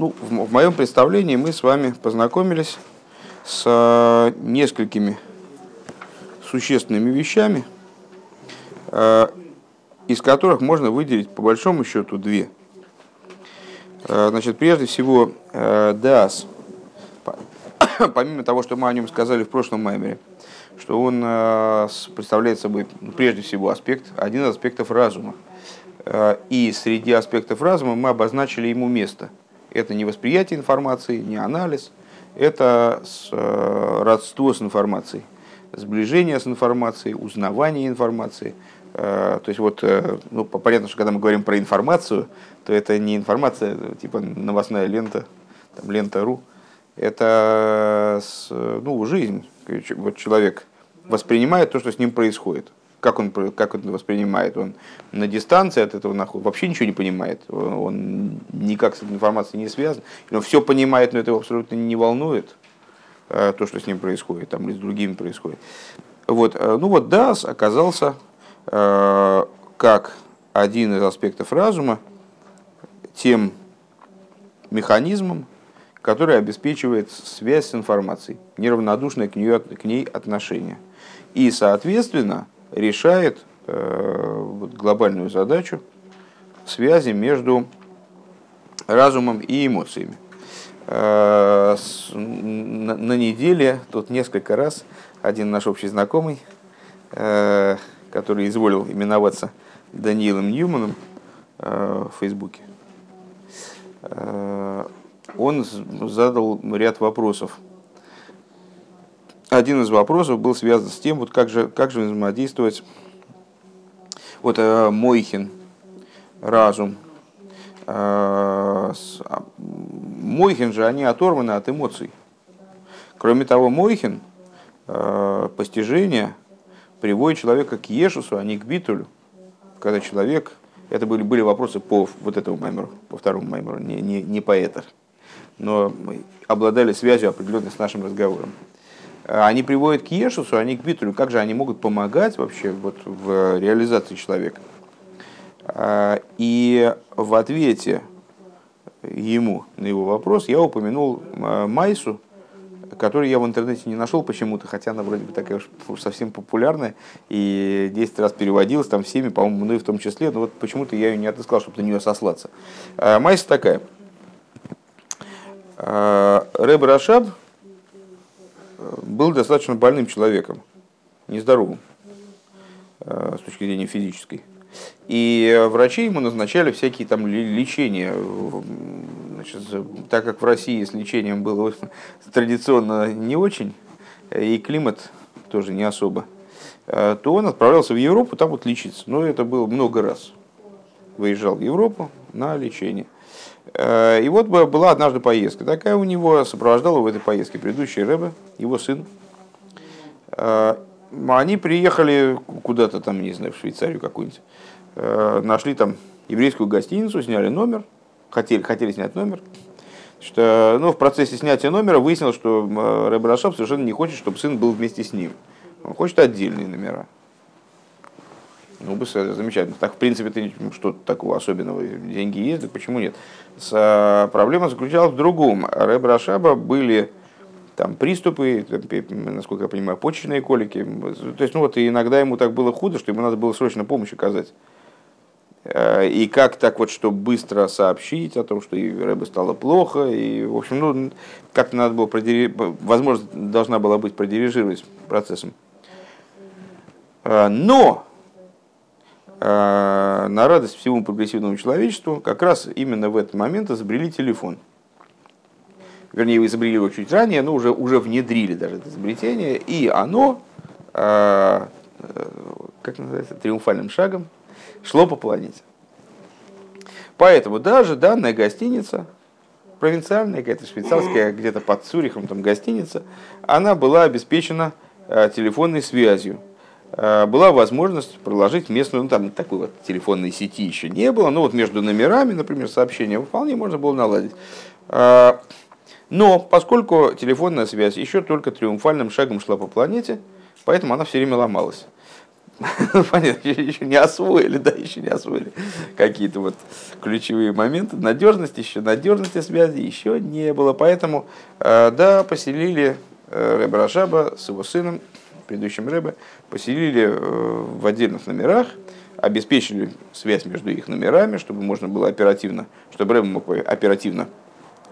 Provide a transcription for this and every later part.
Ну, в, в моем представлении мы с вами познакомились с э, несколькими существенными вещами, э, из которых можно выделить по большому счету две. Э, значит, прежде всего, ДАС, помимо того, что мы о нем сказали в прошлом маймере, что он представляет собой, ну, прежде всего, аспект, один из аспектов разума. И среди аспектов разума мы обозначили ему место. Это не восприятие информации, не анализ, это родство с информацией сближение с информацией, узнавание информации. Э, то есть вот, э, ну, понятно, что когда мы говорим про информацию, то это не информация, типа новостная лента, там, лента.ру, это ну, жизнь. Вот человек воспринимает то, что с ним происходит. Как он, как он воспринимает? Он на дистанции от этого находится, вообще ничего не понимает. Он никак с этой информацией не связан. Он все понимает, но это его абсолютно не волнует. Э, то, что с ним происходит, там, или с другими происходит. Вот, э, ну вот Дас оказался э, как один из аспектов разума тем механизмом, который обеспечивает связь с информацией, неравнодушное к, нее, к ней отношение. И, соответственно, решает э, глобальную задачу связи между разумом и эмоциями. Э, на неделе тут несколько раз один наш общий знакомый, э, который изволил именоваться Даниилом Ньюманом в Фейсбуке, он задал ряд вопросов. Один из вопросов был связан с тем, вот как же, как же взаимодействовать вот Мойхин, разум, а, Мойхин же, они оторваны от эмоций. Кроме того, Мойхин, а, постижение, приводит человека к Ешусу, а не к Битулю. Когда человек, это были, были вопросы по вот этому маймеру, по второму маймеру, не, не, не по этер, но обладали связью определенной с нашим разговором. Они приводят к Ешусу, а не к Битулю. Как же они могут помогать вообще вот в реализации человека? А, и в ответе ему на его вопрос я упомянул а, Майсу, который я в интернете не нашел почему-то, хотя она вроде бы такая уж совсем популярная и 10 раз переводилась там всеми, по-моему, ну и в том числе, но вот почему-то я ее не отыскал, чтобы на нее сослаться. А, Майса такая. Рэб Рашаб был достаточно больным человеком, нездоровым с точки зрения физической. И врачи ему назначали всякие там лечения. Значит, так как в России с лечением было традиционно не очень, и климат тоже не особо, то он отправлялся в Европу там вот лечиться. Но это было много раз. Выезжал в Европу на лечение. И вот была однажды поездка. Такая у него сопровождала в этой поездке предыдущий Рэбе, его сын. Они приехали куда-то там, не знаю, в Швейцарию какую-нибудь. Э, нашли там еврейскую гостиницу, сняли номер, хотели, хотели снять номер. Что, ну, в процессе снятия номера выяснилось, что э, Рэб Рашаб совершенно не хочет, чтобы сын был вместе с ним. Он хочет отдельные номера. Ну, бы замечательно. Так, в принципе, ты что-то такого особенного. Деньги есть, так почему нет? С, а, проблема заключалась в другом. Рэб Рашаба были там приступы, насколько я понимаю, почечные колики. То есть, ну вот, и иногда ему так было худо, что ему надо было срочно помощь оказать. Э, и как так вот, чтобы быстро сообщить о том, что и Рэбе стало плохо, и, в общем, ну, как-то надо было, продири... возможно, должна была быть продирижировать процессом. Э, но э, на радость всему прогрессивному человечеству как раз именно в этот момент изобрели телефон. Вернее, изобрели его чуть ранее, но уже, уже внедрили даже это изобретение, и оно, как называется, триумфальным шагом шло по планете. Поэтому даже данная гостиница, провинциальная какая-то швейцарская, где-то под Цюрихом там гостиница, она была обеспечена э, телефонной связью. Э, была возможность проложить местную, ну там такой вот телефонной сети еще не было, но вот между номерами, например, сообщения вполне можно было наладить. Э, но поскольку телефонная связь еще только триумфальным шагом шла по планете, поэтому она все время ломалась. понятно, еще не освоили, да, еще не освоили какие-то вот ключевые моменты. Надежность еще, надежности связи еще не было. Поэтому, э, да, поселили Рэбе Рашаба с его сыном, предыдущим Рэбе, поселили э, в отдельных номерах, обеспечили связь между их номерами, чтобы можно было оперативно, чтобы Рэбе мог оперативно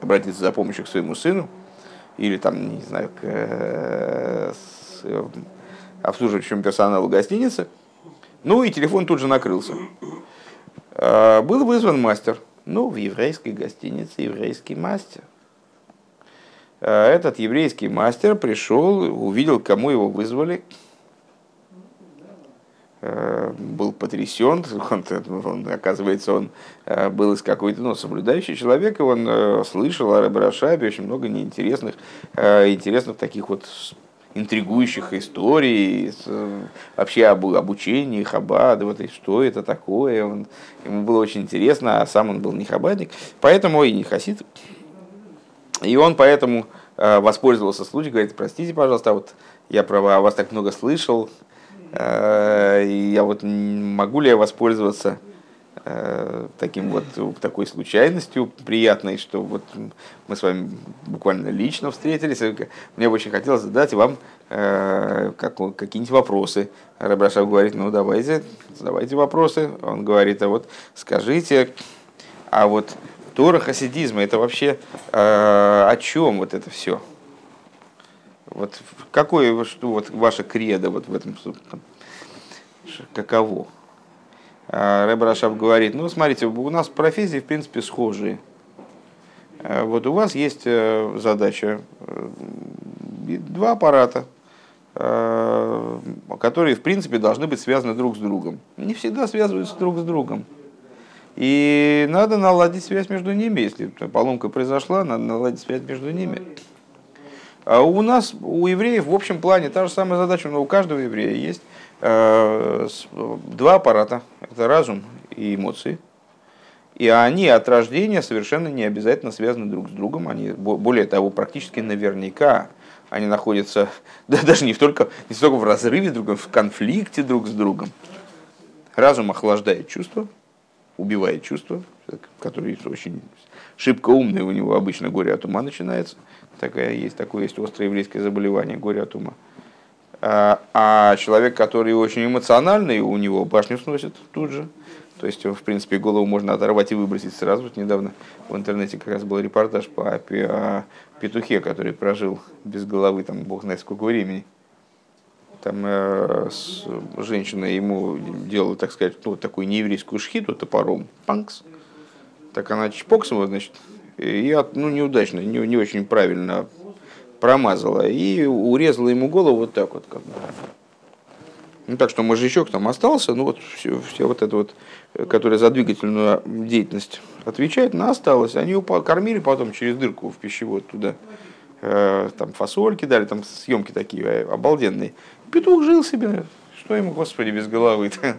обратиться за помощью к своему сыну, или там, не знаю, к с, обслуживающему персоналу гостиницы. Ну и телефон тут же накрылся. А, был вызван мастер. Ну, в еврейской гостинице еврейский мастер. А, этот еврейский мастер пришел, увидел, кому его вызвали, был потрясен, он, он, оказывается, он был из какой-то ну, соблюдающий человек, и он слышал о Рабрашабе очень много неинтересных, интересных таких вот интригующих историй, вообще об обучении Хабада, вот, и что это такое. Он, ему было очень интересно, а сам он был не хабадник, поэтому и не хасид. И он поэтому э, воспользовался случаем, говорит, простите, пожалуйста, вот я про вас так много слышал, э, я вот могу ли я воспользоваться Э, таким вот такой случайностью приятной, что вот мы с вами буквально лично встретились. Мне очень хотелось задать вам э, как, какие-нибудь вопросы. Рабрашав говорит, ну давайте, задавайте вопросы. Он говорит, а вот скажите, а вот Тора хасидизма это вообще э, о чем вот это все? Вот какое что вот ваше кредо вот в этом каково? А, Рэб Рашаб говорит, ну, смотрите, у нас профессии, в принципе, схожие. А, вот у вас есть э, задача, э, два аппарата, э, которые, в принципе, должны быть связаны друг с другом. Не всегда связываются друг с другом. И надо наладить связь между ними. Если поломка произошла, надо наладить связь между ними. А у нас, у евреев, в общем плане, та же самая задача, но у каждого еврея есть Э, два аппарата. Это разум и эмоции. И они от рождения совершенно не обязательно связаны друг с другом. Они, более того, практически наверняка они находятся да, даже не только, не столько в разрыве друг в конфликте друг с другом. Разум охлаждает чувства, убивает чувства, который очень шибко умный, у него обычно горе от ума начинается. Такая, есть такое есть острое еврейское заболевание, горе от ума. А, а человек, который очень эмоциональный, у него башню сносит тут же. То есть, в принципе, голову можно оторвать и выбросить сразу. Вот недавно в интернете как раз был репортаж по о петухе, который прожил без головы, там, бог знает сколько времени. Там э, женщина ему делала, так сказать, ну, такую нееврейскую шхиту топором, панкс. Так она чпокс его, значит, и ну, неудачно, не, не очень правильно промазала и урезала ему голову вот так вот. Как бы. Ну, так что мозжечок там остался, ну вот все, все вот это вот, которая за двигательную деятельность отвечает, она осталась. Они его кормили потом через дырку в пищевод туда. Э, там фасольки дали, там съемки такие э, обалденные. Петух жил себе. Что ему, господи, без головы-то?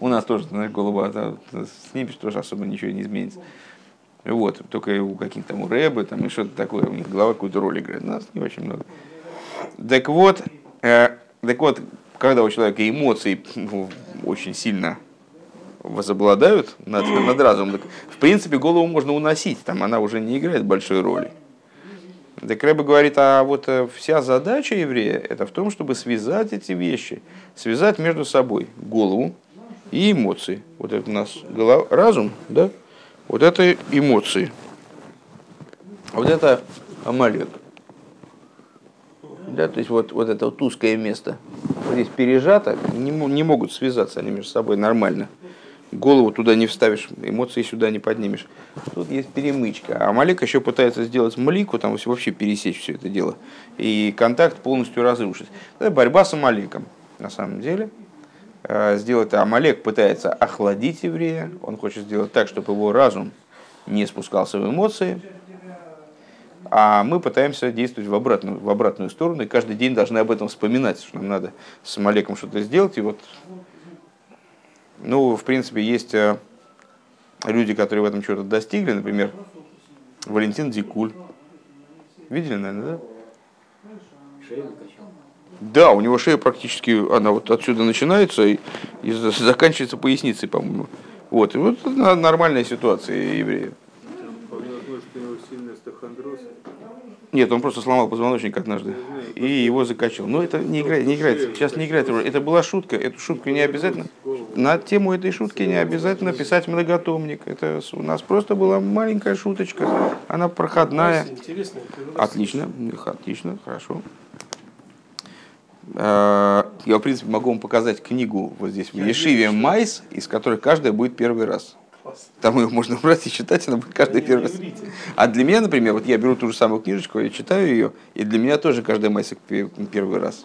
У нас тоже, знаешь, голова, да, снимешь, тоже особо ничего не изменится. Вот, только у каких-то там у рэбы, там и что-то такое, у них голова какую-то роль играет. Нас не очень много. Так вот, э, так вот, когда у человека эмоции ну, очень сильно возобладают над, над разумом, так, в принципе, голову можно уносить, там она уже не играет большой роли. Так Рэба говорит, а вот э, вся задача еврея это в том, чтобы связать эти вещи, связать между собой голову и эмоции. Вот это у нас голова, разум, да, вот это эмоции. Вот это Амалек. Да, то есть вот, вот это вот узкое место. Вот здесь пережато, не, не могут связаться они между собой нормально. Голову туда не вставишь, эмоции сюда не поднимешь. Тут есть перемычка. А Малик еще пытается сделать малику, там вообще пересечь все это дело. И контакт полностью разрушить. Это борьба с Амаликом, на самом деле. Э, сделать, Амалек пытается охладить еврея, он хочет сделать так, чтобы его разум не спускался в эмоции, а мы пытаемся действовать в обратную, в обратную сторону, и каждый день должны об этом вспоминать, что нам надо с Амалеком что-то сделать. И вот, ну, в принципе, есть э, люди, которые в этом что-то достигли, например, Валентин Дикуль. Видели, наверное, да? Да, у него шея практически, она вот отсюда начинается и, и заканчивается поясницей, по-моему. Вот, и вот это нормальная ситуация евреев. Нет, он просто сломал позвоночник однажды и его закачал. Но это не играет, не играет. Сейчас не играет роль. Это была шутка. Эту шутку не обязательно. На тему этой шутки не обязательно писать многотомник. Это у нас просто была маленькая шуточка. Она проходная. Отлично, отлично, хорошо. А, я, в принципе, могу вам показать книгу вот здесь в Ешиве Майс, из которой каждая будет первый раз. Там ее можно брать и читать, она будет каждый первый раз. А для меня, например, вот я беру ту же самую книжечку, я читаю ее, и для меня тоже каждая майса первый раз.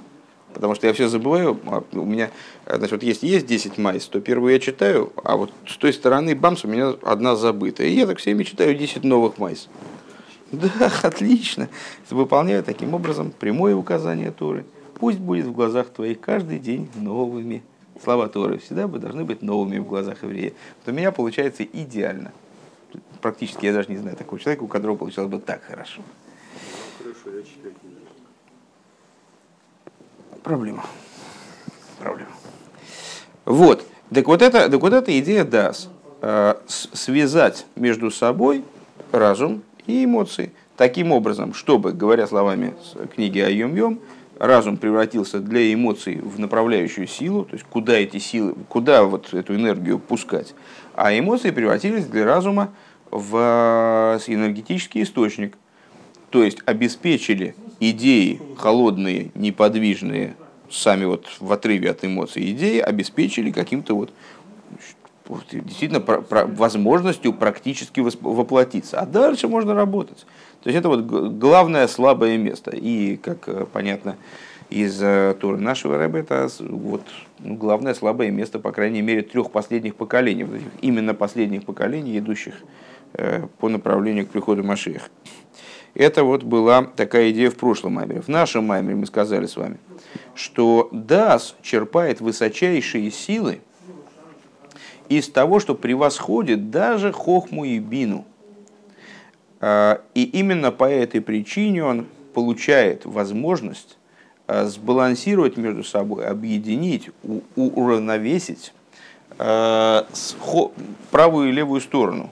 Потому что я все забываю. А у меня, значит, вот если есть 10 майс, то первую я читаю, а вот с той стороны, бамс, у меня одна забытая. И я так всеми читаю 10 новых майс. Да, отлично. Выполняю таким образом прямое указание Торы. Пусть будет в глазах твоих каждый день новыми слова Торы всегда бы должны быть новыми в глазах еврея. Вот у меня получается идеально. Практически я даже не знаю такого человека, у которого получалось бы так хорошо. Проблема. Проблема. Вот. Так вот, это, так вот эта идея даст э, связать между собой разум и эмоции таким образом, чтобы, говоря словами книги о Йом-Йом, разум превратился для эмоций в направляющую силу, то есть куда эти силы, куда вот эту энергию пускать, а эмоции превратились для разума в э, энергетический источник, то есть обеспечили идеи холодные, неподвижные, сами вот в отрыве от эмоций идеи, обеспечили каким-то вот действительно про, про, возможностью практически воплотиться. А дальше можно работать. То есть это вот главное слабое место. И, как э, понятно из э, Торы нашего рэба, это вот, ну, главное слабое место, по крайней мере, трех последних поколений. Именно последних поколений, идущих э, по направлению к приходу Машех. Это вот была такая идея в прошлом маймере. В нашем маймере мы сказали с вами, что Дас черпает высочайшие силы – из того, что превосходит даже хохму и бину. А, и именно по этой причине он получает возможность а, сбалансировать между собой, объединить, уравновесить а, правую и левую сторону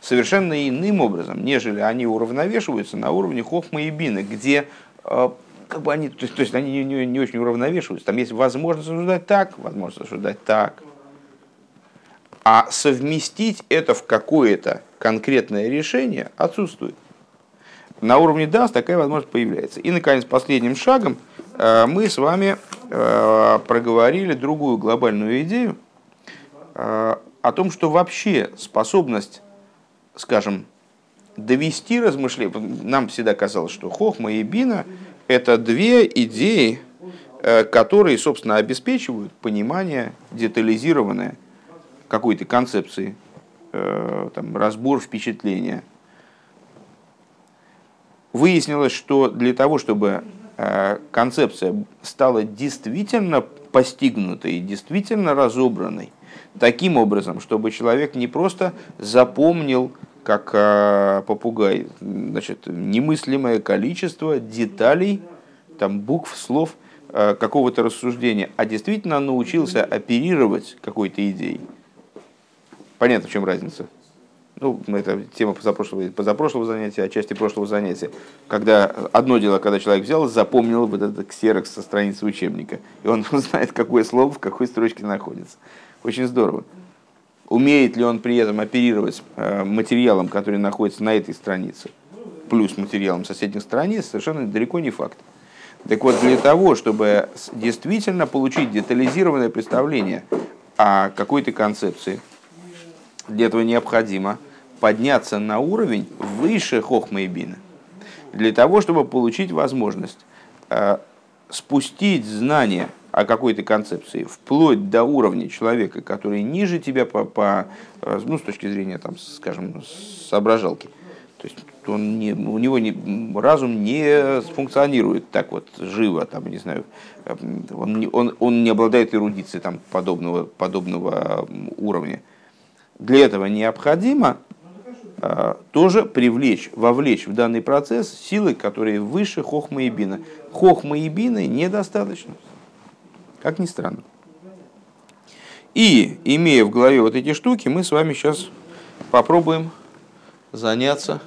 совершенно иным образом, нежели они уравновешиваются на уровне хохмы и бины, где как бы они, то есть, то есть они не, не, не очень уравновешиваются. Там есть возможность рассуждать так, возможность рассуждать так. А совместить это в какое-то конкретное решение отсутствует. На уровне DAS такая возможность появляется. И, наконец, последним шагом э, мы с вами э, проговорили другую глобальную идею э, о том, что вообще способность, скажем, довести размышления, нам всегда казалось, что Хохма и Бина – это две идеи, которые, собственно, обеспечивают понимание детализированное какой-то концепции, э, там, разбор впечатления. Выяснилось, что для того, чтобы э, концепция стала действительно постигнутой, действительно разобранной, таким образом, чтобы человек не просто запомнил, как э, попугай, значит, немыслимое количество деталей, там, букв, слов какого-то рассуждения, а действительно научился оперировать какой-то идеей. Понятно, в чем разница. Ну, это тема позапрошлого, позапрошлого занятия, а части прошлого занятия. Когда одно дело, когда человек взял, запомнил вот этот ксерокс со страницы учебника, и он знает, какое слово в какой строчке находится. Очень здорово. Умеет ли он при этом оперировать э, материалом, который находится на этой странице, плюс материалом соседних страниц, совершенно далеко не факт. Так вот, для того, чтобы действительно получить детализированное представление о какой-то концепции, для этого необходимо подняться на уровень выше хохма и бина. Для того, чтобы получить возможность э, спустить знания о какой-то концепции вплоть до уровня человека, который ниже тебя по, по э, ну, с точки зрения, там, скажем, соображалки. То есть он не, у него не, разум не функционирует так вот живо, там, не знаю, э, он он, он не обладает эрудицией там, подобного, подобного уровня. Для этого необходимо тоже привлечь, вовлечь в данный процесс силы, которые выше хохма и бина. Хохма и бины недостаточно. Как ни странно. И, имея в голове вот эти штуки, мы с вами сейчас попробуем заняться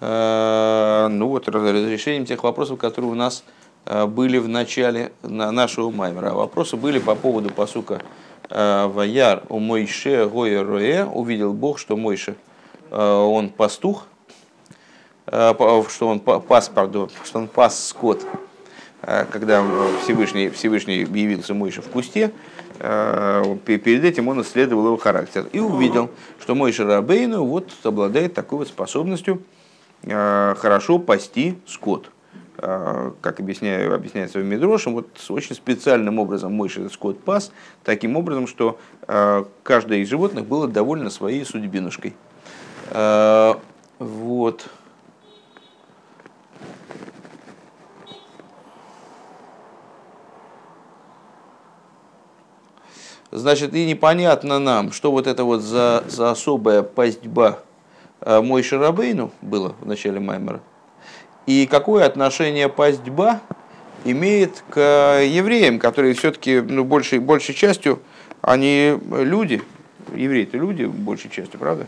э, ну вот, разрешением тех вопросов, которые у нас э, были в начале нашего маймера. Вопросы были по поводу посука э, Ваяр у Мойше Гоя Роэ. Увидел Бог, что Мойше он пастух, что он пас, пардон, что он пас скот Э, когда Всевышний, Всевышний явился Мойше в кусте, э, перед этим он исследовал его характер и увидел, что Мойше Рабейну вот обладает такой вот способностью э, хорошо пасти скот. Как объясняю, объясняется в Медрошем, вот очень специальным образом Мойше этот скот пас, таким образом, что каждое из животных было довольно своей судьбинушкой. Вот. Значит, и непонятно нам, что вот это вот за, за особая пастьба э, мой Шарабейну было в начале Маймера, и какое отношение пастьба имеет к евреям, которые все-таки ну, большей, большей частью, они люди, евреи-то люди большей частью, правда?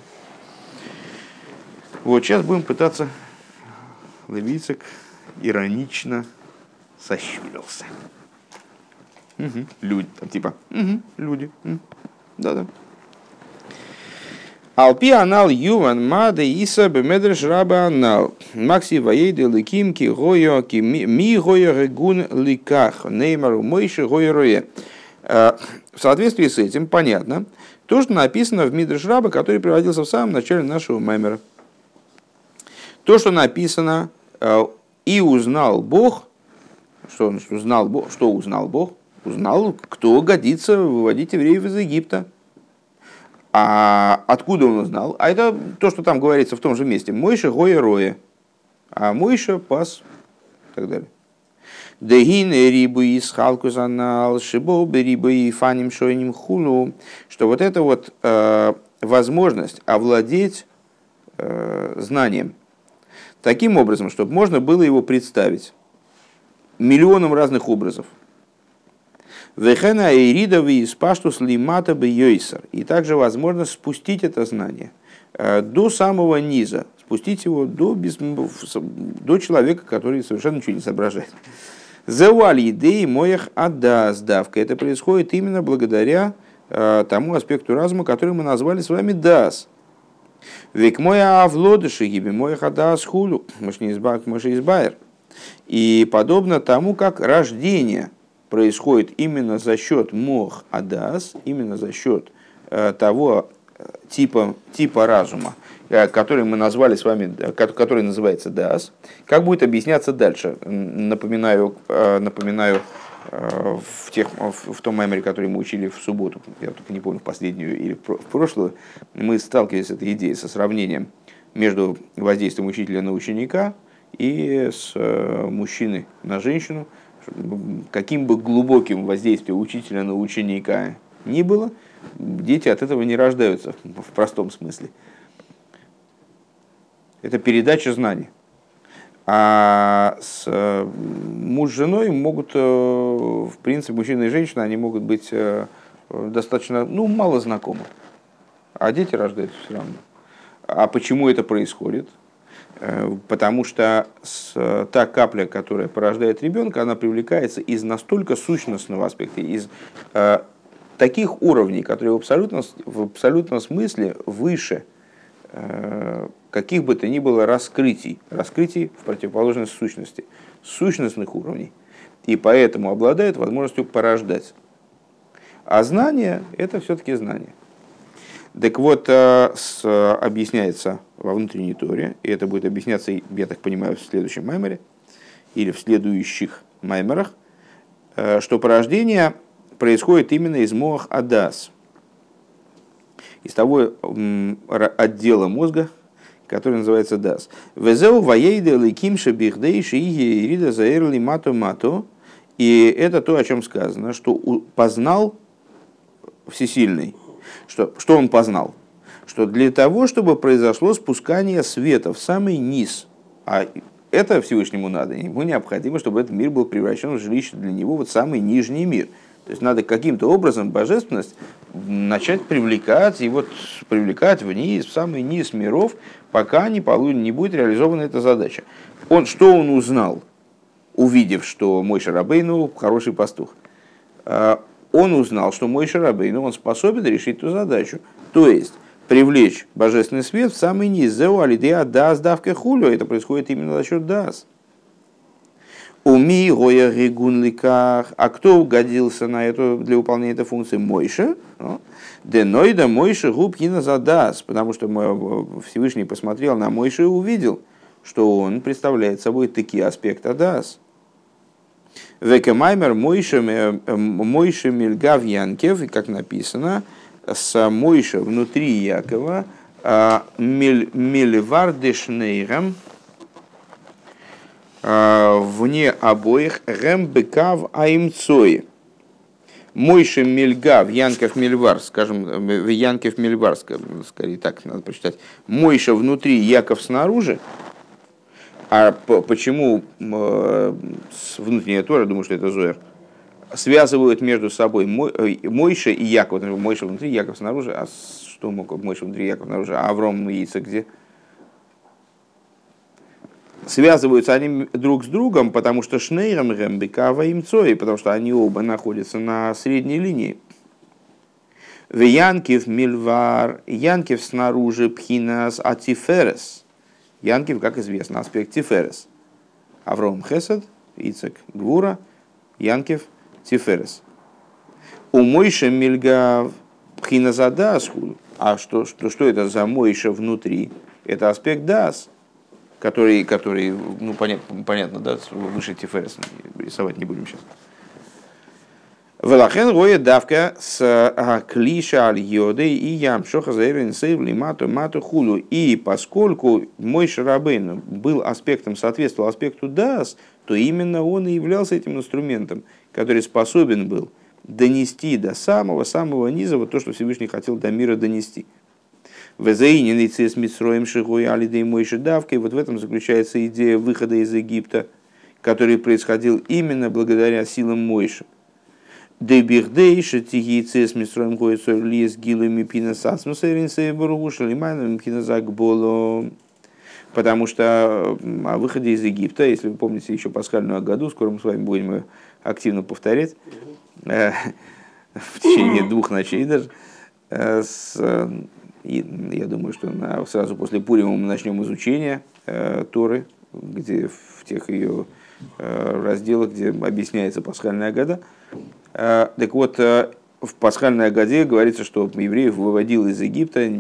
Вот сейчас будем пытаться Левицик иронично сощурился. Угу. Люди, там, типа, угу, люди. Да-да. Алпи анал юван мада иса бемедреш раба анал. Макси ваейды ликим ки гойо ки ми гойо регун ликах. Неймару мойши гойо рое. Э, в соответствии с этим понятно то, что написано в Мидреш Раба, который приводился в самом начале нашего мемера. То, что написано э, «И узнал Бог», что узнал Бог, что узнал Бог, узнал, кто годится выводить евреев из Египта. А откуда он узнал? А это то, что там говорится в том же месте. Мойша Гоя Роя. А Мойша пас и так далее. Дегин рибу и схалку занал, шибо рибу и фаним шойним хулу. Что вот это вот э, возможность овладеть э, знанием таким образом, чтобы можно было его представить миллионом разных образов. Вехена Иридови из Паштус Лимата Бейойсер. И также возможно спустить это знание э, до самого низа, спустить его до, без, до человека, который совершенно ничего не соображает. Зауаль идеи моих ада сдавка. Это происходит именно благодаря э, тому аспекту разума, который мы назвали с вами дас. Век моя авлодыши гиби моих адас хулю. Мышни избайер. И подобно тому, как рождение – происходит именно за счет мох адас, именно за счет э, того э, типа, типа разума, э, который мы назвали с вами, который называется дас, как будет объясняться дальше. Напоминаю, напоминаю в, тех, в том меморе, который мы учили в субботу, я только не помню, в последнюю или в прошлую, мы сталкивались с этой идеей, со сравнением между воздействием учителя на ученика и с мужчины на женщину – каким бы глубоким воздействием учителя на ученика ни было, дети от этого не рождаются в простом смысле. Это передача знаний. А с э, муж с женой могут, э, в принципе, мужчина и женщина, они могут быть э, достаточно, ну, мало знакомы. А дети рождаются все равно. А почему это происходит? Э, потому что та капля, которая порождает ребенка, она привлекается из настолько сущностного аспекта, из э, таких уровней, которые в абсолютном, в абсолютном смысле выше э, каких бы то ни было раскрытий, раскрытий в противоположность сущности, сущностных уровней, и поэтому обладает возможностью порождать. А знание – это все-таки знание. Так вот, с, объясняется во внутренней торе, и это будет объясняться, я так понимаю, в следующем маймере или в следующих маймерах, э, что порождение происходит именно из моах адас, из того отдела мозга, который называется дас. Везеу ваейде ликим шабихдей шииги ирида заэрли мато мато. И это то, о чем сказано, что познал всесильный. Что, что он познал? что для того, чтобы произошло спускание света в самый низ, а это Всевышнему надо, ему необходимо, чтобы этот мир был превращен в жилище для него, вот самый нижний мир. То есть надо каким-то образом божественность начать привлекать, и вот привлекать вниз, в самый низ миров, пока не, полу- не будет реализована эта задача. Он, что он узнал, увидев, что мой Шарабейну хороший пастух? Он узнал, что мой Шарабейну, он способен решить эту задачу. То есть, привлечь божественный свет в самый низ. Зеу алидея дас давка хулю. Это происходит именно за счет дас. Уми гоя регун ликах. А кто угодился на эту, для выполнения этой функции? Мойша. Денойда Мойша губкина за дас. Потому что Всевышний посмотрел на Мойша и увидел, что он представляет собой такие аспекты дас. Векемаймер Мойша Мильгав Янкев, как написано, с Мойша внутри Якова, а, Мильвардешнейрам, а, вне обоих Рембекав Аимцои. Мойша Мельгав, Янков Мельвар, скажем, Янков Мельвар, скорее так надо прочитать. Мойша внутри, Яков снаружи. А почему внутренняя Тора, думаю, что это Зоер, связывают между собой э, Мойша и Яков. Мойша внутри, Яков снаружи. А что мог Мойша внутри, Яков снаружи? А Авром и Иисак где? Связываются они друг с другом, потому что Шнейром Рембекава и Мцой, потому что они оба находятся на средней линии. В Янкив Мильвар, Янкив снаружи Пхинас Атиферес. Янкив, как известно, аспект Тиферес. Авром Хесед, Ицек Гвура, Янкив – Тиферес. У Мойша Мильгав Пхиназадасху. А что, что, что это за Мойша внутри? Это аспект Дас, который, который ну, понятно, понятно, да, выше Тиферес. Рисовать не будем сейчас. Велахен роя давка с клиша аль йоды и ям шоха заэрин сейвли мату мату хулу. И поскольку мой шарабейн был аспектом, соответствовал аспекту дас, то именно он и являлся этим инструментом, который способен был донести до самого-самого низа вот то, что Всевышний хотел до мира донести. Везаинин и с Митсроем Шигой Алидей Мойши Давкой. Вот в этом заключается идея выхода из Египта, который происходил именно благодаря силам Мойши. Дебихдей шатигийцы с Митсроем Гойцой Лиес Гилами Пина Сасмуса Иринса и Баругуша Лимайном Пина Загболо потому что о выходе из Египта, если вы помните еще пасхальную году, скоро мы с вами будем активно повторять, э, в течение двух ночей даже, э, с, я думаю, что на, сразу после Пурима мы начнем изучение э, Торы, где в тех ее разделах, где объясняется пасхальная года. Э, так вот, э, в пасхальной годе говорится, что евреев выводил из Египта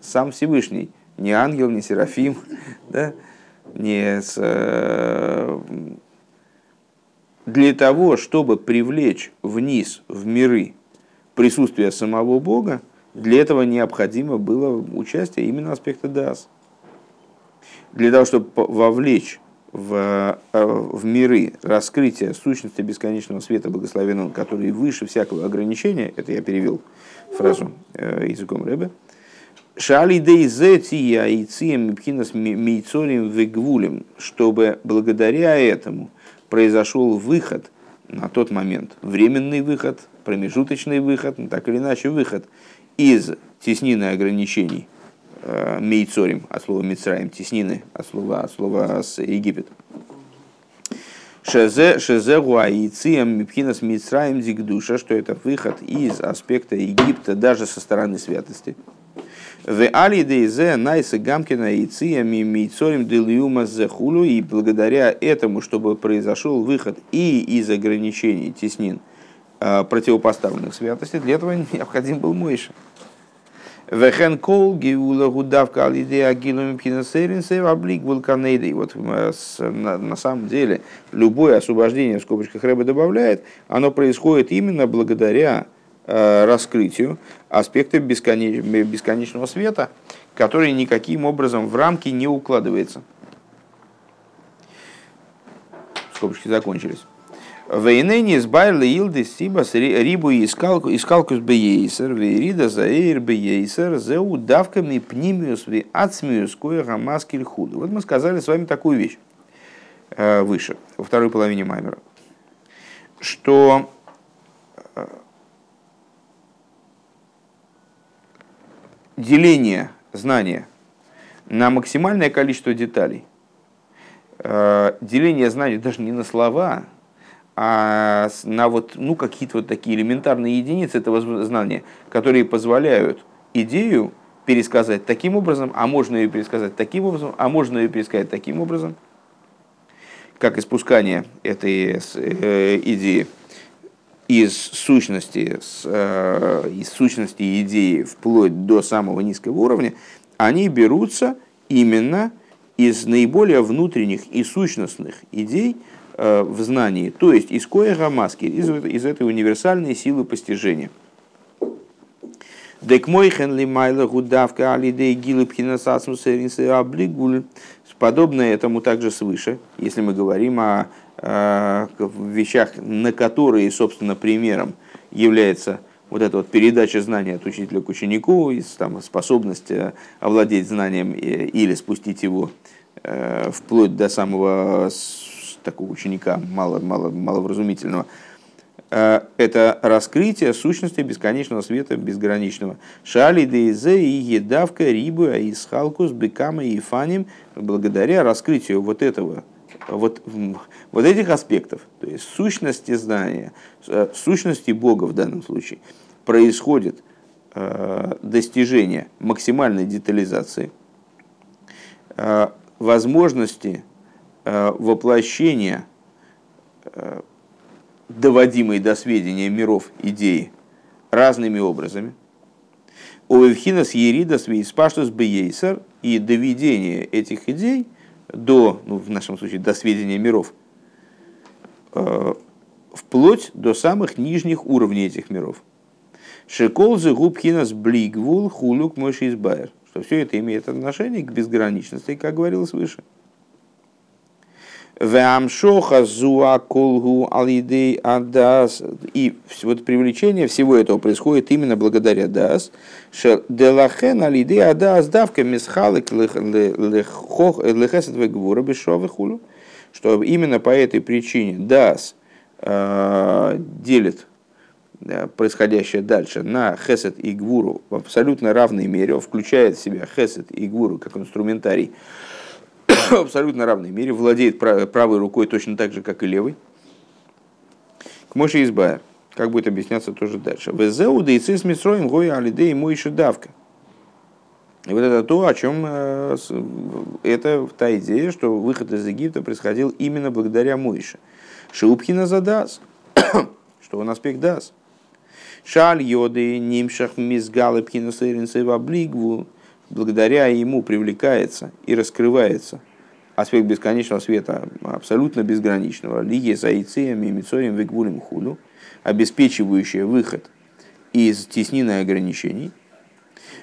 сам Всевышний – не ангел, не серафим, да, не с, э, для того, чтобы привлечь вниз, в миры, присутствие самого Бога, для этого необходимо было участие именно аспекта дас. Для того, чтобы вовлечь в, э, в миры раскрытие сущности бесконечного света благословенного, который выше всякого ограничения, это я перевел фразу э, языком Рэбе, Шали дейзетия и цием пхинас мейцорим вегвулем, чтобы благодаря этому произошел выход на тот момент, временный выход, промежуточный выход, ну, так или иначе выход из теснины ограничений мейцорим, от слова мицраем, теснины, от слова, от слова с Египет. Шезе, шезе гуаицием мипхинас мицраем дигдуша, что это выход из аспекта Египта даже со стороны святости. В али дейзе найса гамкина и циями мейцорим делиума захулу. И благодаря этому, чтобы произошел выход и из ограничений теснин а, противопоставленных святости, для этого необходим был Мойша. Вехен кол гиула гудавка алидея агилуми пхинасеринсев облик вулканейдей. Вот на, на самом деле любое освобождение, в скобочках Рэба добавляет, оно происходит именно благодаря Э, раскрытию аспекта бесконеч... бесконечного света, который никаким образом в рамки не укладывается. Скобочки закончились. Вейнени сбайли илды сибас рибу искалку искалкус бейсер вейрида заэйр бейсер зеу давками пнимиус ви ацмиус кое гамаскиль худу. Вот мы сказали с вами такую вещь э, выше, во второй половине Маймера, что э, деление знания на максимальное количество деталей, э, деление знаний даже не на слова, а на вот, ну, какие-то вот такие элементарные единицы этого знания, которые позволяют идею пересказать таким образом, а можно ее пересказать таким образом, а можно ее пересказать таким образом, как испускание этой э, идеи из сущности, с, э, из сущности идеи вплоть до самого низкого уровня, они берутся именно из наиболее внутренних и сущностных идей, в знании, то есть из коега маски, из, из этой универсальной силы постижения. Дек мой хенли майла гудавка алидей гилы пхинасасмусеринсы облигуль. Подобное этому также свыше, если мы говорим о, о вещах, на которые, собственно, примером является вот эта вот передача знания от учителя к ученику, там, способность э, овладеть знанием э, или спустить его вплоть до самого такого ученика мало, мало, маловразумительного, э, это раскрытие сущности бесконечного света, безграничного. Шали дейзе и едавка рибу исхалкус бекама и фаним, благодаря раскрытию вот этого, вот, вот этих аспектов, то есть сущности знания, э, сущности Бога в данном случае, происходит э, достижение максимальной детализации, возможности Э, воплощения э, доводимой до сведения миров идеи разными образами. Овевхинас еридас вейспаштус бейсер и доведение этих идей до, ну, в нашем случае, до сведения миров, э, вплоть до самых нижних уровней этих миров. Шеколзы губхинас блигвул хулюк мойши избайер. Что все это имеет отношение к безграничности, как говорилось выше. Вамшоха зуа колгу алидей адас. И вот привлечение всего этого происходит именно благодаря дас. Делахен алидей адас давка мисхалик лехесет вегвура бешовы. Что именно по этой причине дас э, делит происходящее дальше на хесед и гвуру в абсолютно равной мере, включает в себя хесед и гвуру как инструментарий в абсолютно равной мере, владеет правой рукой точно так же, как и левой. К Моше Избайер. Как будет объясняться тоже дальше. Везеу цис митсроим гоя алидей мой давка. И вот это то, о чем э, это та идея, что выход из Египта происходил именно благодаря Мойше. Шиупхина задас, что он аспект дас. Шаль йоды нимшах мизгалы пхинусыринцев облигву благодаря ему привлекается и раскрывается аспект бесконечного света, абсолютно безграничного, лиги саициями, мицорием, векбулем худу, обеспечивающая выход из теснины ограничений.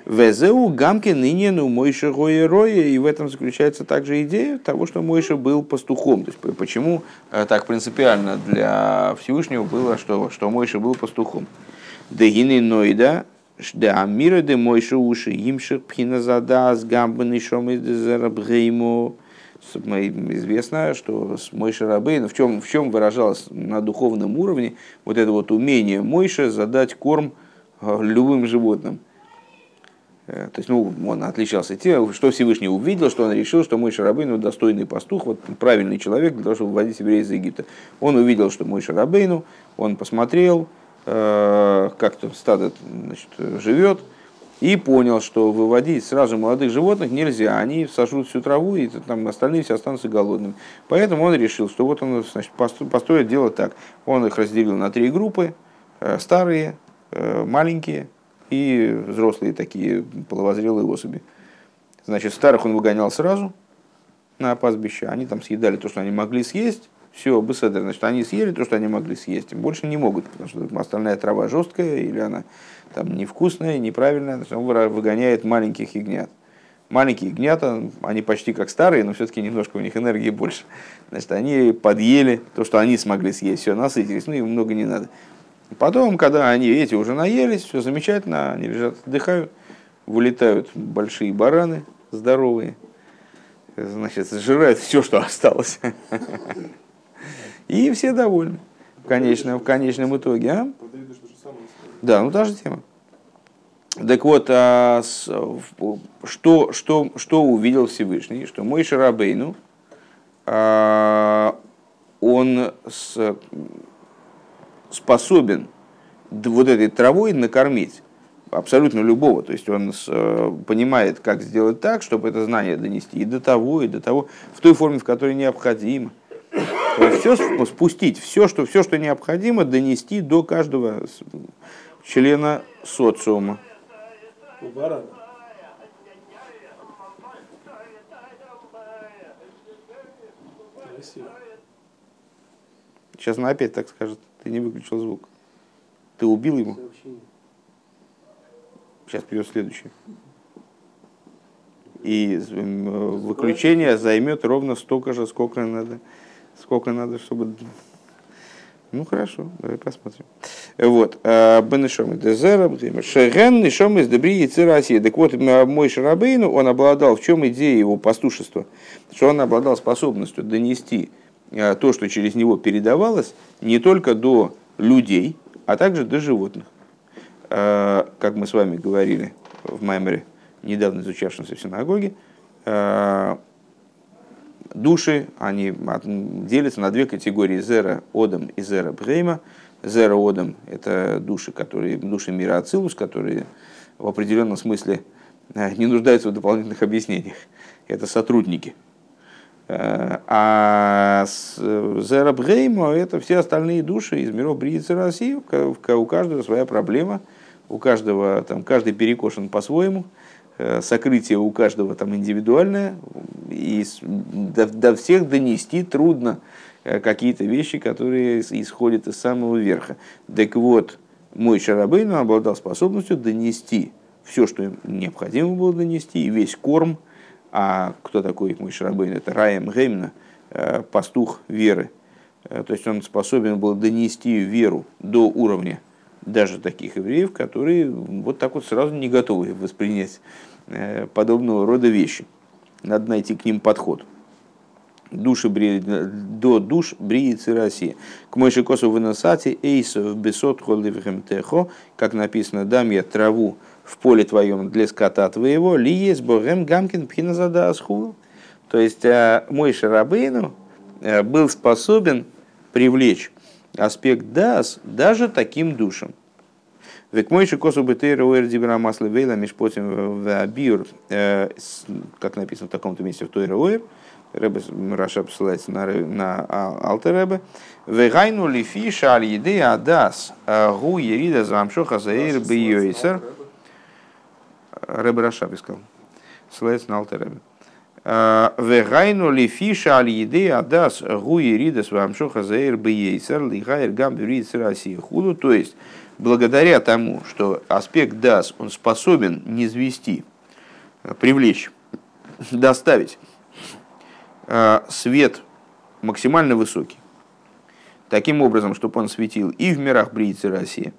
Везеу гамки ныне ну Мойша роя, и в этом заключается также идея того, что Мойша был пастухом. То есть почему э, так принципиально для Всевышнего было, что, что Мойша был пастухом. Дегины ноида да амира де мойши уши имших пхина задас гамбаны шомы зарабгейму. Известно, что с Мойши Рабейна, в чем, в чем выражалось на духовном уровне вот это вот умение Мойши задать корм э, любым животным. Э, то есть, ну, он отличался тем, что Всевышний увидел, что он решил, что мой Шарабейну достойный пастух, вот правильный человек для того, чтобы вводить евреев из Египта. Он увидел, что мой Шарабейну, он посмотрел, как то стадо значит, живет, и понял, что выводить сразу молодых животных нельзя, они сожрут всю траву, и там остальные все останутся голодными. Поэтому он решил, что вот он значит, построит дело так. Он их разделил на три группы, э, старые, э, маленькие и взрослые такие половозрелые особи. Значит, старых он выгонял сразу на пастбище, они там съедали то, что они могли съесть, все, беседер, значит, они съели то, что они могли съесть, больше не могут, потому что остальная трава жесткая, или она там невкусная, неправильная, значит, он выгоняет маленьких ягнят. маленькие ягнята, они почти как старые, но все-таки немножко у них энергии больше. Значит, они подъели то, что они смогли съесть, все, насытились, ну им много не надо. Потом, когда они эти уже наелись, все замечательно, они лежат, отдыхают, вылетают большие бараны здоровые, значит, сжирают все, что осталось. И все довольны в конечном, в конечном итоге. А? Да, ну та же тема. Так вот, а, с, что, что, что увидел Всевышний? Что мой Шарабейну, а, он с, способен вот этой травой накормить абсолютно любого. То есть он с, понимает, как сделать так, чтобы это знание донести и до того, и до того, в той форме, в которой необходимо. Все спустить, все что, все, что необходимо, донести до каждого члена социума. Сейчас она опять так скажет. Ты не выключил звук. Ты убил его? Сейчас придет следующий. И выключение займет ровно столько же, сколько надо, сколько надо, чтобы ну хорошо, давай посмотрим. Вот. А, Бенешом Дезера, Шеген, Нишом из Дебри и России. Так вот, мой Шарабейну, он обладал, в чем идея его пастушества? Что он обладал способностью донести а, то, что через него передавалось, не только до людей, а также до животных. Как мы с вами говорили в Маймере, недавно изучавшемся в синагоге, души, они делятся на две категории зера одам и зера брейма. Зера одам – это души, которые, души мира Ацилус, которые в определенном смысле э, не нуждаются в дополнительных объяснениях. Это сотрудники. Э, а Зера Брейма – это все остальные души из миров Бриицы России. У каждого своя проблема, у каждого, там, каждый перекошен по-своему – сокрытие у каждого там индивидуальное, и до, до всех донести трудно э, какие-то вещи, которые исходят из самого верха. Так вот, мой Шарабейн обладал способностью донести все, что необходимо было донести, и весь корм. А кто такой мой Шарабейн? Это Раем Геймна, э, пастух веры. То есть он способен был донести веру до уровня даже таких евреев, которые вот так вот сразу не готовы воспринять э, подобного рода вещи. Надо найти к ним подход. Души бри... до душ бриицы России. К мойши косу выносати эйсов бесот холивхем техо, как написано, дам я траву в поле твоем для скота твоего, ли есть богем гамкин пхиназада асху. То есть э, мой Шарабейну э, был способен привлечь аспект дас даже таким душам. Век мой же косу бетейра уэр дибера маслы вейла межпотим в абир, э, как написано в таком-то месте в Тойра уэр, Рэбе Раша посылается на, на Алтеребе. Вегайну лифи шаль еды адас гу ерида замшоха заир бейойсер. Рэбе Раша искал. Ссылается на Алтеребе. Вегайну лифи шаль еды адас гу ерида замшоха заир бейойсер лихайр гам бюрит России худу. То есть, благодаря тому, что аспект дас, он способен не звести, а привлечь, доставить а, свет максимально высокий, таким образом, чтобы он светил и в мирах Бриицы России.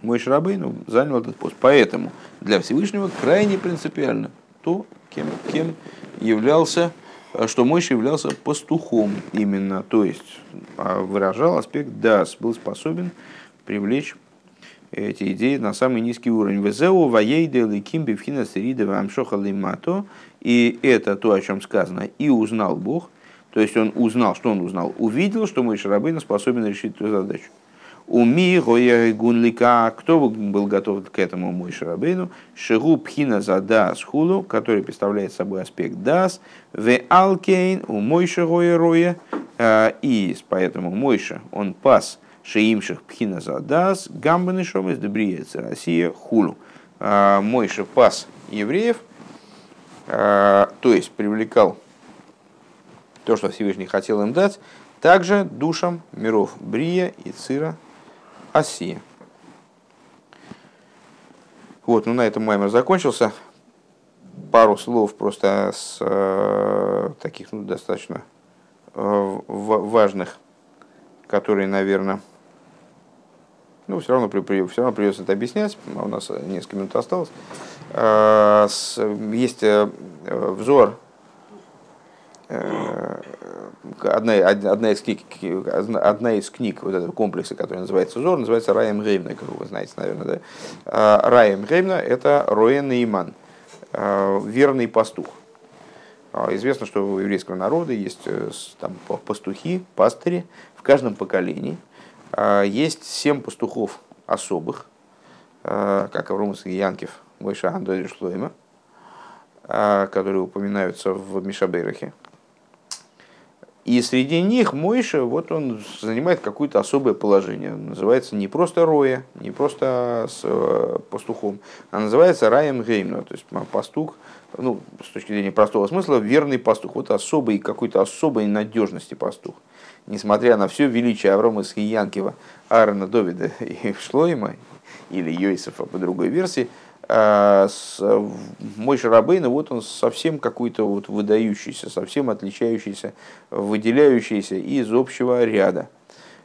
Мой Шрабейну занял этот пост. Поэтому для Всевышнего крайне принципиально то, кем, кем являлся, что Мойша являлся пастухом именно, то есть выражал аспект дас, был способен привлечь эти идеи на самый низкий уровень. Везеу ваейде ликим бифхина сирида вамшоха. И это то, о чем сказано. И узнал Бог. То есть он узнал, что он узнал? Увидел, что мой Шарабейна способен решить эту задачу. Уми гунлика, кто был готов к этому мой Шарабейну? Шигу пхина за дас хулу, который представляет собой аспект дас. В алкейн у мойша роя а, И поэтому Мойша, он пас Шеимших пхина задас, гамбаны шомес дебриец Россия хулу. А, Мойша пас евреев, а, то есть привлекал то, что Всевышний хотел им дать, также душам миров Брия и Цира Осия. Вот, ну на этом маймер закончился. пару слов просто с таких ну, достаточно важных, которые, наверное, ну, все равно, при, при, все равно придется это объяснять, а у нас несколько минут осталось. Есть взор одна, одна, из книг, одна из книг вот этого комплекса, который называется Зор, называется Раем Реймна, как вы знаете, наверное. Да? А, Раем Реймна – это Роен Нейман, а, верный пастух. А, известно, что у еврейского народа есть э, там, пастухи, пастыри в каждом поколении. Есть семь пастухов особых, как Авромас Янкев, Мойша Андой Шлойма, которые упоминаются в Мишабейрахе. И среди них Мойша, вот он занимает какое-то особое положение. Называется не просто Роя, не просто с э, пастухом, а называется Раем Геймно, то есть пастух, ну, с точки зрения простого смысла, верный пастух. Вот особый, какой-то особой надежности пастух. Несмотря на все величие Аврома Янкива, Аарона Довида и Шлойма, или Йосифа по другой версии, мой Шарабейн, вот он совсем какой-то вот выдающийся, совсем отличающийся, выделяющийся из общего ряда.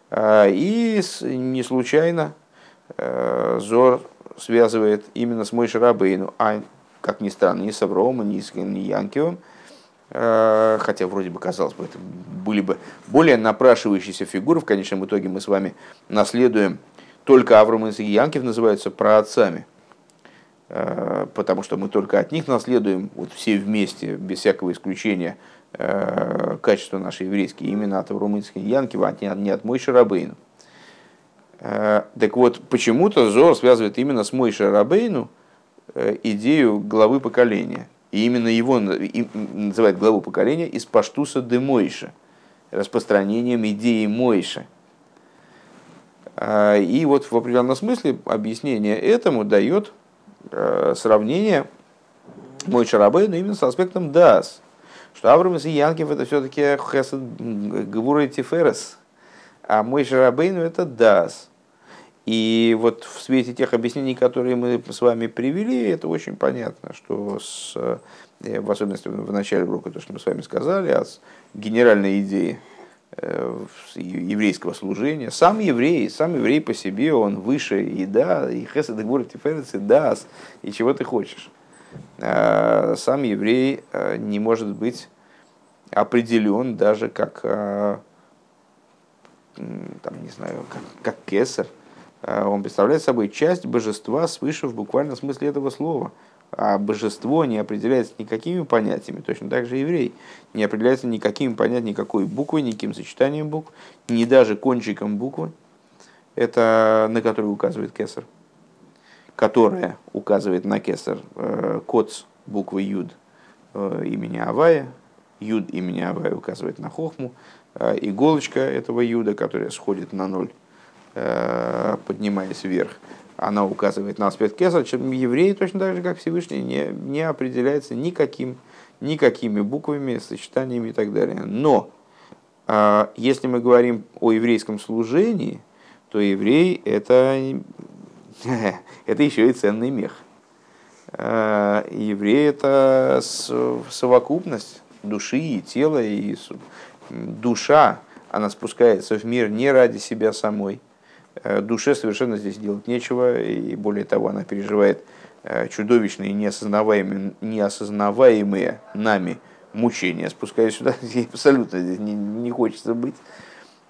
А, и не случайно а, Зор связывает именно с Мой Шарабейну, а, как ни странно, ни с Авромом, ни с ни хотя вроде бы казалось бы, это были бы более напрашивающиеся фигуры, в конечном итоге мы с вами наследуем только Авром и Янкив называются праотцами – Э, потому что мы только от них наследуем, вот все вместе, без всякого исключения, э, качества наши еврейские, именно от румынской Янкива, а не от Мойши Рабейну. Э, так вот, почему-то Зор связывает именно с Мойши Рабейну идею главы поколения. И именно его называет главу поколения из Паштуса де Мойша, распространением идеи Мойша. И вот в определенном смысле объяснение этому дает Э, сравнение мой Шарабейну именно с аспектом Дас. Что Авраам и Янкев это все-таки Хесед Гвура и Тиферес, а мой Шарабейну это Дас. И вот в свете тех объяснений, которые мы с вами привели, это очень понятно, что с, э, в особенности в начале урока, то, что мы с вами сказали, от генеральной идеи Э, еврейского служения. Сам еврей, сам еврей по себе, он выше и да, и хесед, гвор, тиферец, и дас, и чего ты хочешь. А, сам еврей э, не может быть определен даже как, э, там, не знаю, как, как кесар. Он представляет собой часть божества свыше в буквальном смысле этого слова – а божество не определяется никакими понятиями, точно так же еврей не определяется никакими понятиями, никакой буквой, никаким сочетанием букв, ни даже кончиком буквы, это на который указывает кесар, которая указывает на кесар э, коц буквы юд э, имени Авая, юд имени Авая указывает на хохму, э, иголочка этого юда, которая сходит на ноль, э, поднимаясь вверх, она указывает на аспект Кесар, чем евреи точно так же, как Всевышний, не, не определяется никаким, никакими буквами, сочетаниями и так далее. Но а, если мы говорим о еврейском служении, то еврей это, это еще и ценный мех. А, еврей это совокупность души и тела, и душа, она спускается в мир не ради себя самой, Э, душе совершенно здесь делать нечего, и более того, она переживает э, чудовищные, неосознаваемые, неосознаваемые нами мучения, спускаясь сюда, ей абсолютно здесь не, не хочется быть.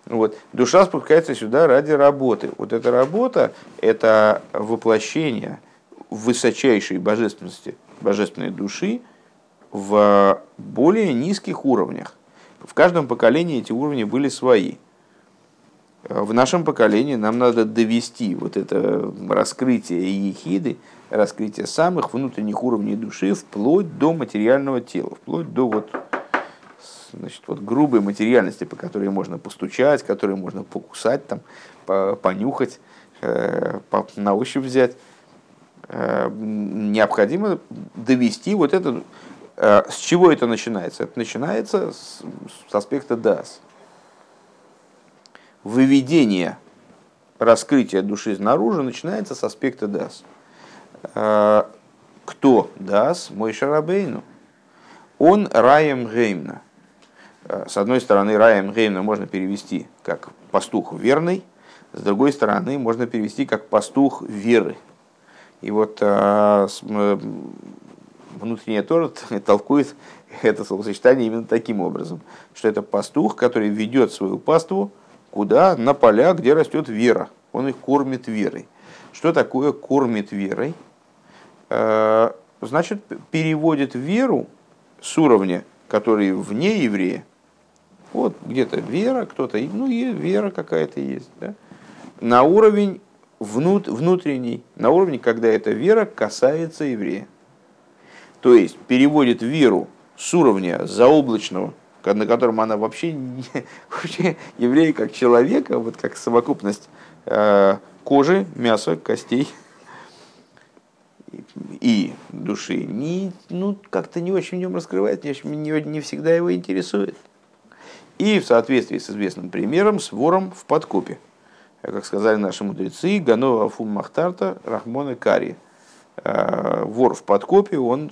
Вот. Душа спускается сюда ради работы. Вот эта работа – это воплощение высочайшей божественности, божественной души в более низких уровнях. В каждом поколении эти уровни были свои – в нашем поколении нам надо довести вот это раскрытие ехиды, раскрытие самых внутренних уровней души вплоть до материального тела, вплоть до вот, значит, вот грубой материальности, по которой можно постучать, которой можно покусать, там, понюхать, э, на ощупь взять. Э, необходимо довести вот это. Э, с чего это начинается? Это начинается с, с аспекта дас выведение раскрытия души снаружи начинается с аспекта дас. А, кто даст мой шарабейну? Он раем геймна. Э, с одной стороны, раем геймна можно перевести как пастух верный, с другой стороны, можно перевести как пастух веры. И вот а, внутренняя Тора толкует это словосочетание именно таким образом, что это пастух, который ведет свою паству куда? На поля, где растет вера. Он их кормит верой. Что такое кормит верой? Э, значит, переводит веру с уровня, который вне еврея. Вот где-то вера, кто-то, ну, и вера какая-то есть, да? на уровень внут, внутренний, на уровне, когда эта вера касается еврея. То есть переводит веру с уровня заоблачного, на котором она вообще, не, вообще еврей как человека, вот как совокупность э, кожи, мяса, костей и души, не, ну, как-то не очень в нем раскрывает, не, не, не всегда его интересует. И в соответствии с известным примером, с вором в подкупе. Как сказали наши мудрецы, Ганова Афум Махтарта Рахмона Кари. Э, вор в подкопе, он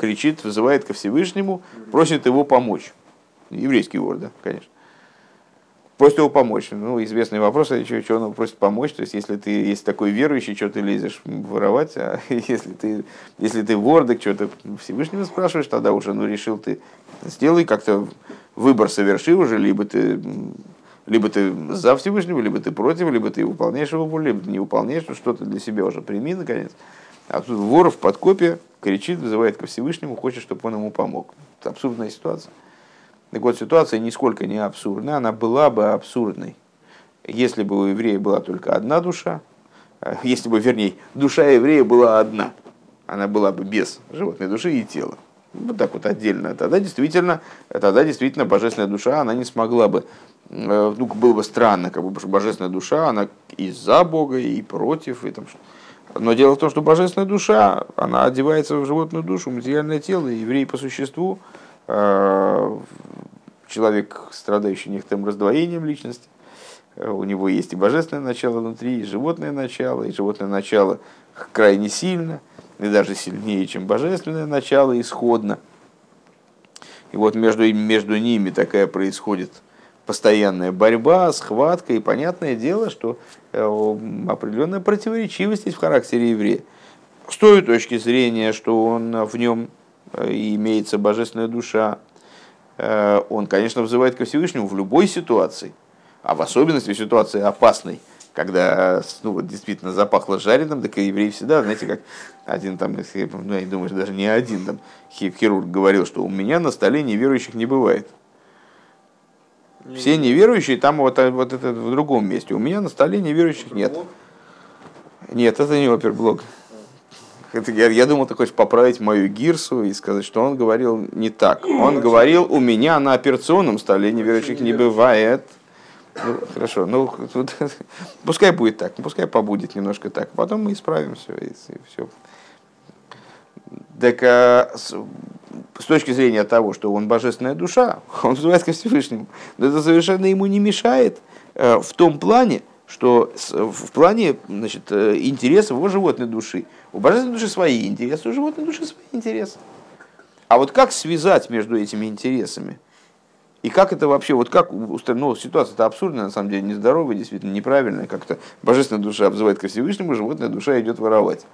кричит, вызывает ко Всевышнему, просит его помочь. Еврейский вор, да, конечно. Просит его помочь. Ну, известный вопрос, что, что он просит помочь. То есть, если ты есть такой верующий, что ты лезешь воровать, а если ты, если ты вор, так что ты Всевышнего спрашиваешь, тогда уже, ну, решил ты, сделай как-то выбор соверши уже, либо ты либо ты за Всевышнего, либо ты против, либо ты выполняешь его волю, либо ты не выполняешь, ну, что-то для себя уже прими, наконец. А тут вор в подкопе кричит, вызывает ко Всевышнему, хочет, чтобы он ему помог. Это абсурдная ситуация. Так вот, ситуация нисколько не абсурдная, она была бы абсурдной, если бы у еврея была только одна душа, э, если бы, вернее, душа еврея была одна, она была бы без животной души и тела. Вот так вот отдельно. Тогда действительно, тогда действительно божественная душа, она не смогла бы Э, ну, было бы странно, как бы, божественная душа, она и за Бога, и против. И там, но дело в том, что божественная душа, она одевается в животную душу, в материальное тело, и еврей по существу, э, человек, страдающий некоторым раздвоением личности, э, у него есть и божественное начало внутри, и животное начало, и животное начало крайне сильно, и даже сильнее, чем божественное начало исходно. И вот между, между ними такая происходит постоянная борьба, схватка, и понятное дело, что э, определенная противоречивость есть в характере еврея. С той точки зрения, что он в нем э, имеется божественная душа, э, он, конечно, вызывает ко Всевышнему в любой ситуации, а в особенности в ситуации опасной, когда ну, вот, действительно запахло жареным, так и евреи всегда, знаете, как один там, ну, я думаю, даже не один там хирург говорил, что у меня на столе неверующих не бывает. Все неверующие там вот, вот это в другом месте. У меня на столе неверующих нет. Нет, это не оперблог. Это, я, я думал, хочешь поправить мою гирсу и сказать, что он говорил не так. Он говорил, у меня на операционном столе неверующих не бывает. Ну, хорошо, ну пускай будет так, пускай побудет немножко так, потом мы исправим все и, и все. Так а, с точки зрения того, что он божественная душа, он вызывает ко Всевышнему, но это совершенно ему не мешает э, в том плане, что в плане значит, э, интересов его животной души. У божественной души свои интересы, у животной души свои интересы. А вот как связать между этими интересами? И как это вообще, вот как, ну, ситуация-то абсурдная, на самом деле, нездоровая, действительно неправильная, как-то божественная душа обзывает ко Всевышнему, животная душа идет воровать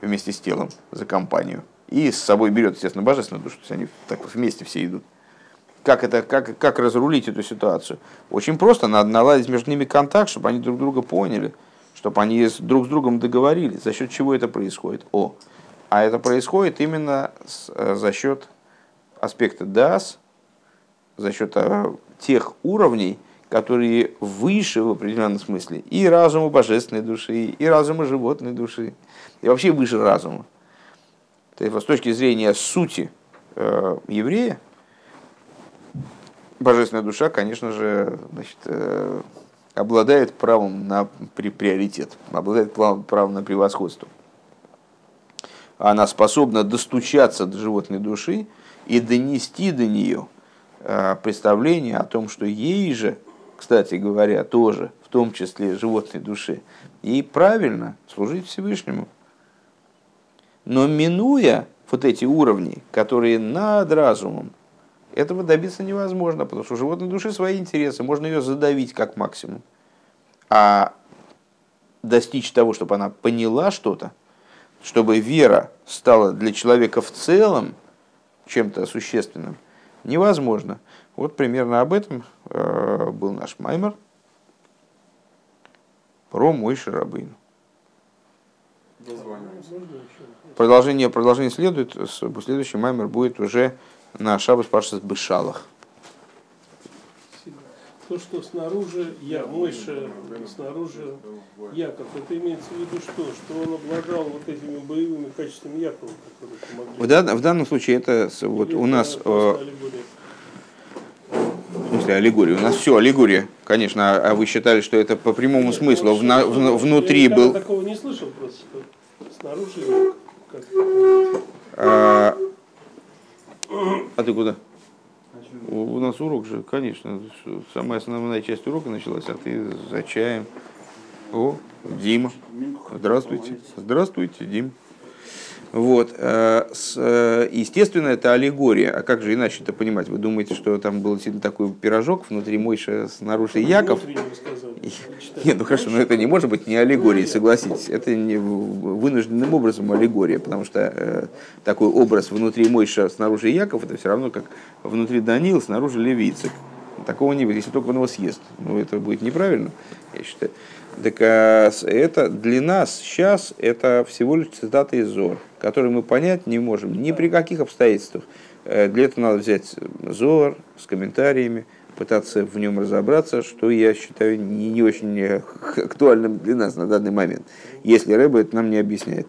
вместе с телом за компанию. И с собой берет, естественно, божественную душу. То есть они так вместе все идут. Как, это, как, как разрулить эту ситуацию? Очень просто, надо наладить между ними контакт, чтобы они друг друга поняли, чтобы они друг с другом договорились, за счет чего это происходит. О, а это происходит именно с, э, за счет аспекта дас, за счет э, тех уровней, которые выше в определенном смысле и разума божественной души, и разума животной души, и вообще выше разума. То с точки зрения сути э, еврея, божественная душа, конечно же, значит, э, обладает правом на при, приоритет, обладает правом на превосходство. Она способна достучаться до животной души и донести до нее э, представление о том, что ей же, кстати говоря, тоже, в том числе животной души, ей правильно служить Всевышнему. Но минуя вот эти уровни, которые над разумом, этого добиться невозможно, потому что у животной души свои интересы, можно ее задавить как максимум. А достичь того, чтобы она поняла что-то, чтобы вера стала для человека в целом чем-то существенным, невозможно. Вот примерно об этом э, был наш маймер про мой Шарабейну. Продолжение, продолжение следует. Следующий маймер будет уже на Шабас Пашас Бышалах. То, что снаружи я, Мойша, снаружи Яков, это имеется в виду что? Что он обладал вот этими боевыми качествами Якова, которые помогли? В, дан, в данном случае это вот Или у нас... Э, в смысле аллегория? У нас все аллегория, конечно, а, а вы считали, что это по прямому Нет, смыслу в, в, внутри я был... Я такого не слышал просто, снаружи Яков. Как... А, а ты куда? У нас урок же, конечно, самая основная часть урока началась, а ты за чаем. О, Дима. Здравствуйте. Здравствуйте, Дим. Вот. Э, э, естественно, это аллегория. А как же иначе это понимать? Вы думаете, что там был такой пирожок внутри Мойша снаружи Яков? Нет, ну хорошо, но это не может быть не аллегорией, согласитесь. Это не вынужденным образом аллегория, потому что э, такой образ внутри Мойша снаружи Яков, это все равно как внутри Данил, снаружи Левицик. Такого не будет, если только он его съест. Ну, это будет неправильно, я считаю. Так а, это для нас сейчас это всего лишь цитата из Зор, которую мы понять не можем ни при каких обстоятельствах. Э, для этого надо взять Зор с комментариями, пытаться в нем разобраться, что я считаю не, не очень актуальным для нас на данный момент, если Рэба это нам не объясняет.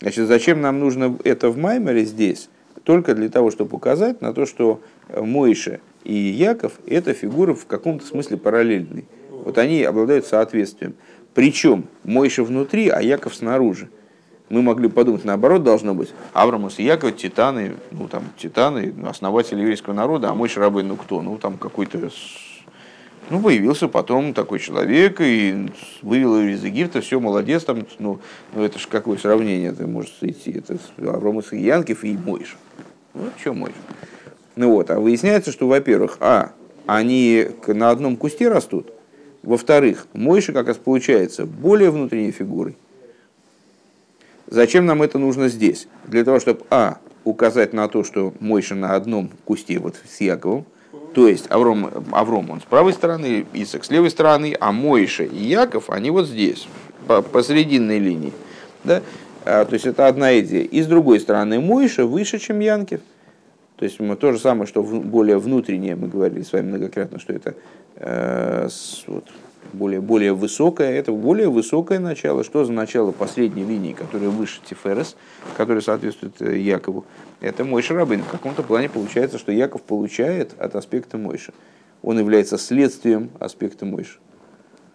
Значит, зачем нам нужно это в Маймере здесь? Только для того, чтобы указать на то, что Мойша и Яков – это фигуры в каком-то смысле параллельные. Вот они обладают соответствием. Причем Мойша внутри, а Яков снаружи. Мы могли подумать, наоборот, должно быть. Аврамус и Яков, титаны, ну там титаны, основатели еврейского народа, а Мойша рабы, ну кто? Ну там какой-то ну, появился потом такой человек и вывел его из Египта, все, молодец, там, ну, ну это же какое сравнение это может идти, это Авромус и Янкев и Мойша. Ну, что Мойша? Ну вот, а выясняется, что, во-первых, а, они на одном кусте растут, во-вторых, Мойша как раз получается более внутренней фигурой. Зачем нам это нужно здесь? Для того, чтобы, а, указать на то, что Мойша на одном кусте вот с Яковом, то есть Авром, Авром он с правой стороны, Исак с левой стороны, а Мойша и Яков, они вот здесь, по, посерединной линии. Да? А, то есть это одна идея. И с другой стороны, Мойша выше, чем Янкев. То есть то же самое, что более внутреннее, мы говорили с вами многократно, что это э, вот, более, более высокое, это более высокое начало. Что за начало последней линии, которая выше Тиферес, которая соответствует э, Якову? Это Мойша Рабын. В каком-то плане получается, что Яков получает от аспекта Мойша. Он является следствием аспекта Мойша.